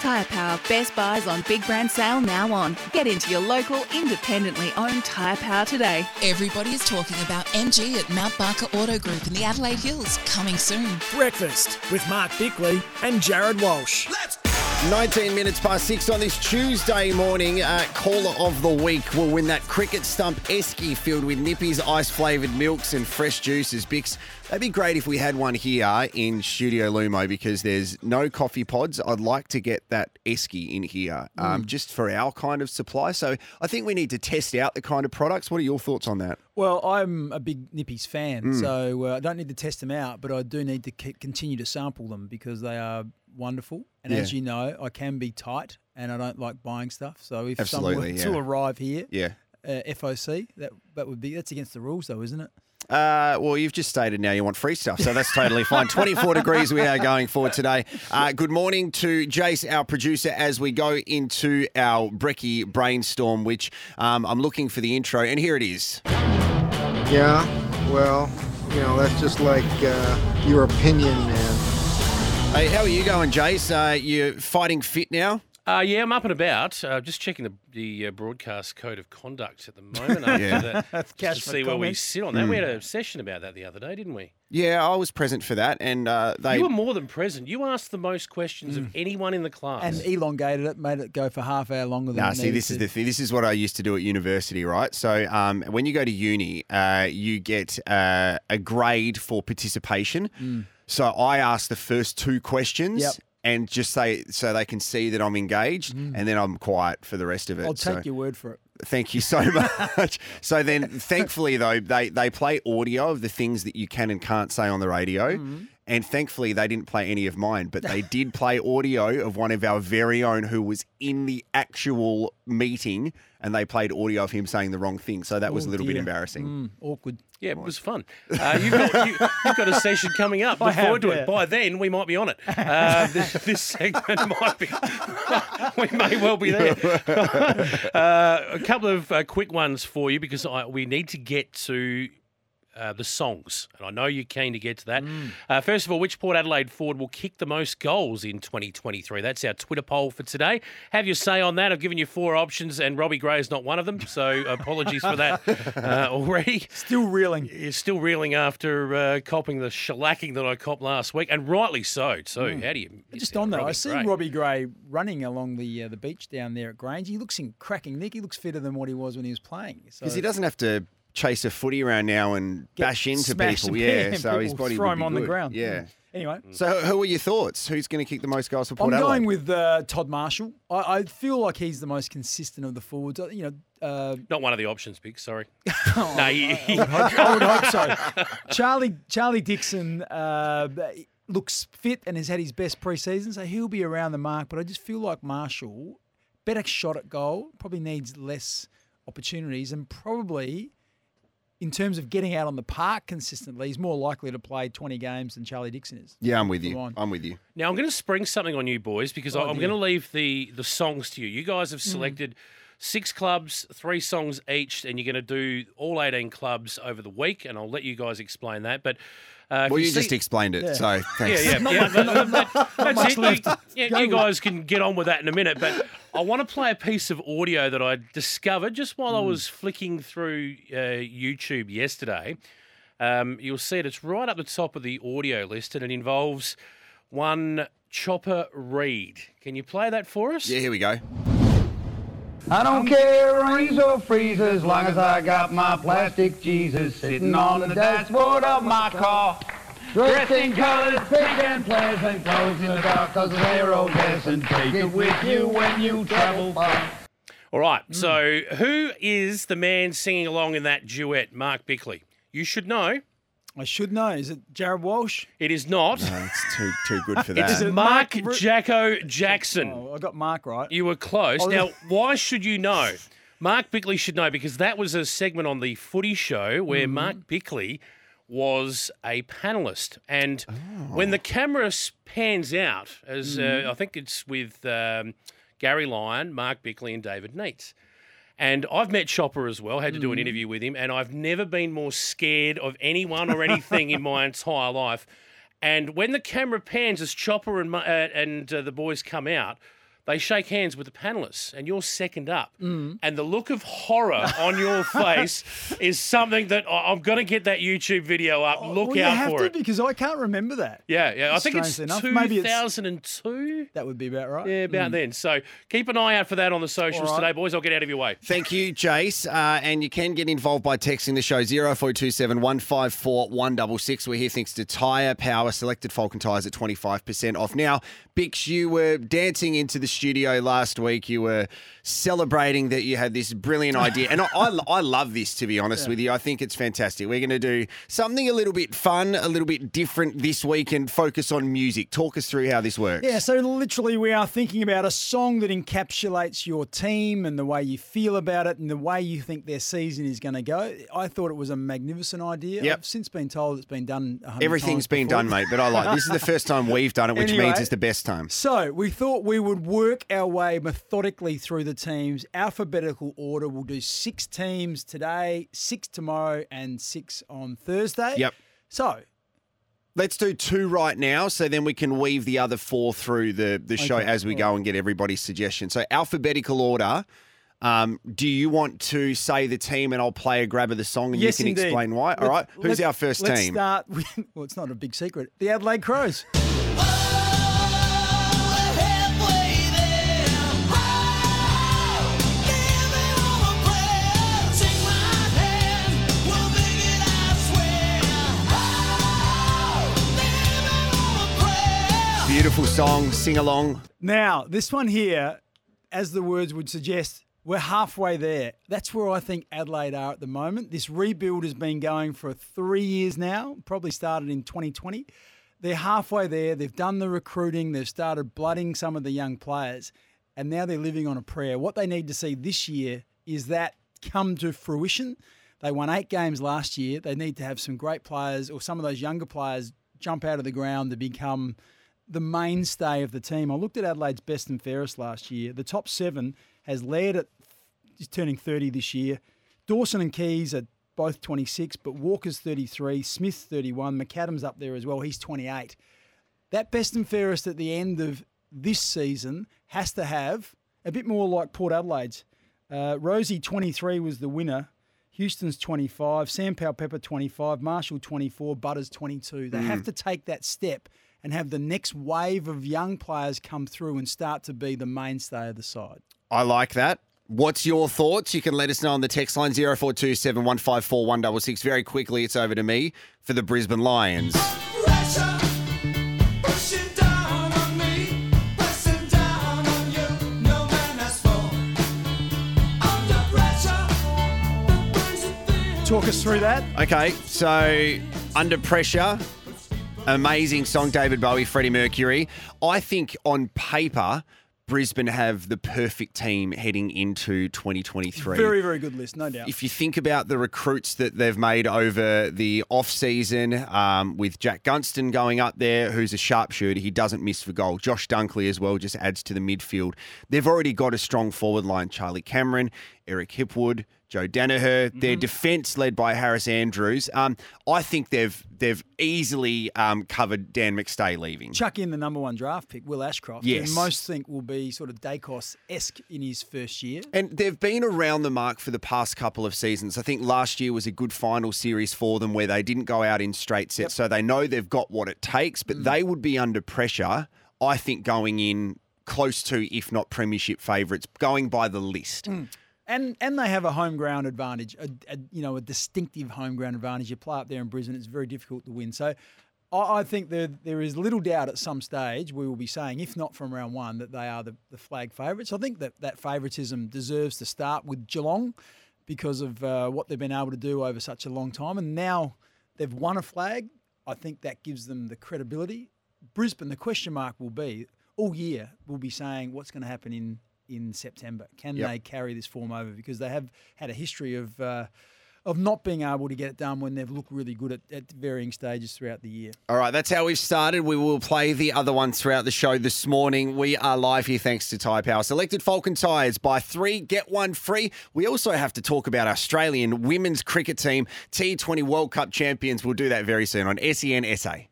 Tyre Power Best Buys on Big Brand Sale now on. Get into your local, independently owned Tyre Power today. Everybody is talking about MG at Mount Barker Auto Group in the Adelaide Hills, coming soon. Breakfast with Mark Bickley and Jared Walsh. 19 minutes past six on this Tuesday morning. Uh, caller of the week will win that cricket stump esky filled with Nippy's ice flavoured milks and fresh juices. Bix, that'd be great if we had one here in Studio Lumo because there's no coffee pods. I'd like to get that esky in here um, just for our kind of supply. So I think we need to test out the kind of products. What are your thoughts on that? Well, I'm a big Nippies fan, so uh, I don't need to test them out, but I do need to c- continue to sample them because they are wonderful. And as you know, I can be tight, and I don't like buying stuff. So if Absolutely, someone were to arrive here, Yeah. uh, FOC, that that would be that's against the rules, though, isn't it? Uh, well, you've just stated now you want free stuff, so that's totally fine. 24 degrees we are going for today. Uh, good morning to Jace, our producer, as we go into our Brecky brainstorm, which um, I'm looking for the intro, and here it is. Yeah, well, you know, that's just like uh, your opinion, man. Hey, how are you going, Jace? Uh, you fighting fit now? Uh, yeah, I'm up and about. Uh, just checking the, the uh, broadcast code of conduct at the moment. After Yeah. that, That's just to for see where we sit on that. We had a session about that the other day, didn't we? Yeah, I was present for that, and uh, they. you were more than present. You asked the most questions of anyone in the class. And elongated it, made it go for half hour longer than Nah, see, needed this is the thing. This is what I used to do at university, right? So, um, when you go to uni, uh, you get uh, a grade for participation. So, I ask the first two questions. Mm. Yep. And just say so they can see that I'm engaged, and then I'm quiet for the rest of it. Mm. I'll So- take your word for it. Thank you so much. so then, thankfully, though, they they play audio of the things that you can and can't say on the radio. Mm-hmm. And thankfully, they didn't play any of mine, but they did play audio of one of our very own who was in the actual meeting, and they played audio of him saying the wrong thing. So that was a Oh, little bit embarrassing. Mm, awkward. yeah, it was fun. Uh, you've, got, you, you've got a session coming up. Look have, forward to yeah. it. By then, we might be on it. Uh, this, this segment might be. we may well be there. uh, a couple of uh, quick ones for you because I, we need to get to uh, the songs, and I know you're keen to get to that. Uh, first of all, which Port Adelaide forward will kick the most goals in 2023? That's our Twitter poll for today. Have your say on that. I've given you four options, and Robbie Gray is not one of them, so apologies for that uh, already. Still reeling. Is still reeling after uh, copping the shellacking that I copped last week, and rightly so. too. how do you miss Just on that, I Robbie see Gray? Robbie Gray running along the uh, the beach down there at Grange. He looks in cracking nick. He looks fitter than what he was when he was playing. So Because he doesn't have to chase a footy around now and get bash into smashed people. Yeah, bam, so his people body throw him be on the ground. Yeah. Anyway, So who are your thoughts? Who's going to kick the most goals for Port I'm Adelaide? going with uh, Todd Marshall. I, I feel like he's the most consistent of the forwards. Uh, You know, uh, Not one of the options, big. Sorry. no, he, he- I would hope so. Charlie Charlie Dixon uh, looks fit and has had his best preseason, so he'll be around the mark. But I just feel like Marshall, better shot at goal, probably needs less opportunities, and probably in terms of getting out on the park consistently, he's more likely to play 20 games than Charlie Dixon is. Yeah, I'm with you. On. I'm with you. Now I'm going to spring something on you boys because Oh, I'm dear. going to leave the the songs to you. You guys have mm. selected six clubs, three songs each, and you're going to do all 18 clubs over the week, and I'll let you guys explain that. But uh, Well, you, see- just explained it, Yeah. so yeah, thanks. yeah, yeah. that- that- that- that's much it. You- left. yeah, you guys can get on with that in a minute, but I want to play a piece of audio that I discovered just while I was flicking through uh, YouTube yesterday. Um, you'll see it. It's right up the top of the audio list, and it involves one Chopper Read. Can you play that for us? Yeah, here we go. I don't care rains or freeze as long as I got my plastic Jesus sitting on the dashboard of my car. Dressed in colors, big and pleasant, clothes in the dark cause it's aerodescent. Take it with you when you travel far. All right. So, who is the man singing along in that duet, Mark Bickley? You should know. I should know. Is it Jared Walsh? It is not. No, it's too too good for It's that. it Mark Mark Ru- Jacko Jackson. Oh, I got Mark right. You were close. Oh, now, why should you know? Mark Bickley should know because that was a segment on the footy show where Mm-hmm. Mark Bickley was a panelist. And Oh. when the camera s- pans out, as Mm-hmm. uh, I think it's with um, Gary Lyon, Mark Bickley, and David Neitz. And I've met Chopper as well, had to do an interview with him, and I've never been more scared of anyone or anything in my entire life. And when the camera pans as Chopper and, uh, and uh, the boys come out, they shake hands with the panelists, and you're second up. Mm. And the look of horror on your face is something that I- I'm going to get that YouTube video up. Look Oh, well, you out have for to it. because I can't remember that. Yeah, yeah. I think it's Strangely enough, maybe it's- 2002. That would be about right. Yeah, about then. So keep an eye out for that on the socials All right. today, boys. I'll get out of your way. Thank you, Jace. Uh, and you can get involved by texting the show 0427 154 166. We're here thanks to Tyre Power. Selected Falcon tyres at 25% off. Now, Bix, you were dancing into the studio last week. You were celebrating that you had this brilliant idea. And I, I, I love this, to be honest with you. I think it's fantastic. We're going to do something a little bit fun, a little bit different this week and focus on music. Talk us through how this works. Yeah, so literally, we are thinking about a song that encapsulates your team and the way you feel about it and the way you think their season is going to go. I thought it was a magnificent idea. Yep. I've since been told it's been done. 100 Everything's times been done, mate, but I like this is the first time we've done it, which Anyway. means it's the best time. So we thought we would work our way methodically through the teams, alphabetical order. We'll do six teams today, six tomorrow, and six on Thursday. Yep. So Let's do two right now, so then we can weave the other four through the, the show as we go and get everybody's suggestions. So alphabetical order. Um, do you want to say the team and I'll play a grab of the song and yes, you can indeed. explain why? All right. Let's- Who's our 1st let's team? start with. Well, it's not a big secret. The Adelaide Crows. Song, sing along. Now, this one here, as the words would suggest, we're halfway there. That's where I think Adelaide are at the moment. This rebuild has been going for three years now, probably started in 2020. They're halfway there. They've done the recruiting, they've started blooding some of the young players, and now they're living on a prayer. What they need to see this year is that come to fruition. They won eight games last year. They need to have some great players or some of those younger players jump out of the ground to become the mainstay of the team. I looked at Adelaide's best and fairest last year. The top seven has Laird at he's turning 30 this year. Dawson and Keays are both 26, but Walker's 33, Smith 31, McAdam's up there as well. He's 28. That best and fairest at the end of this season has to have a bit more like Port Adelaide's. Uh, Rozee 23 was the winner. Houston's 25, Sam Powell Pepper 25, Marshall 24, Butters 22. They have to take that step and have the next wave of young players come through and start to be the mainstay of the side. I like that. What's your thoughts? You can let us know on the text line 0427 154 166. Very quickly, it's over to me for the Brisbane Lions. Talk us through that. Okay, so Under Pressure, amazing song, David Bowie, Freddie Mercury. I think on paper, Brisbane have the perfect team heading into 2023. Very, very good list, no doubt. if you think about the recruits that they've made over the off season, um, with Jack Gunston going up there, who's a sharpshooter, he doesn't miss for goal. Josh Dunkley as well just adds to the midfield. They've already got a strong forward line: Charlie Cameron, Eric Hipwood, Joe Daniher. Their defence led by Harris Andrews. Um, I think they've they've easily um, covered Dan McStay leaving. Chuck in the number one draft pick, Will Ashcroft, Yes. who most think will be sort of Daicos esque in his first year. And they've been around the mark for the past couple of seasons. I think last year was a good final series for them where they didn't go out in straight sets. So they know they've got what it takes, but they would be under pressure, I think, going in close to, if not premiership favourites, going by the list. And and they have a home ground advantage, a, a you know a distinctive home ground advantage. You play up there in Brisbane, it's very difficult to win. So. I think there, there is little doubt at some stage we will be saying, if not from round one, that they are the, the flag favourites. I think that that favouritism deserves to start with Geelong because of uh, what they've been able to do over such a long time. And now they've won a flag. I think that gives them the credibility. Brisbane, the question mark will be all year, we'll be saying what's going to happen in, in September. Can Yep. they carry this form over? Because they have had a history of. Uh, of not being able to get it done when they've looked really good at, at varying stages throughout the year. All right, that's how we've started. We will play the other ones throughout the show this morning. We are live here thanks to Tyre Power. Selected Falcon tyres. Buy three, get one free. We also have to talk about Australian women's cricket team, T20 World Cup champions. We'll do that very soon on SEN SA.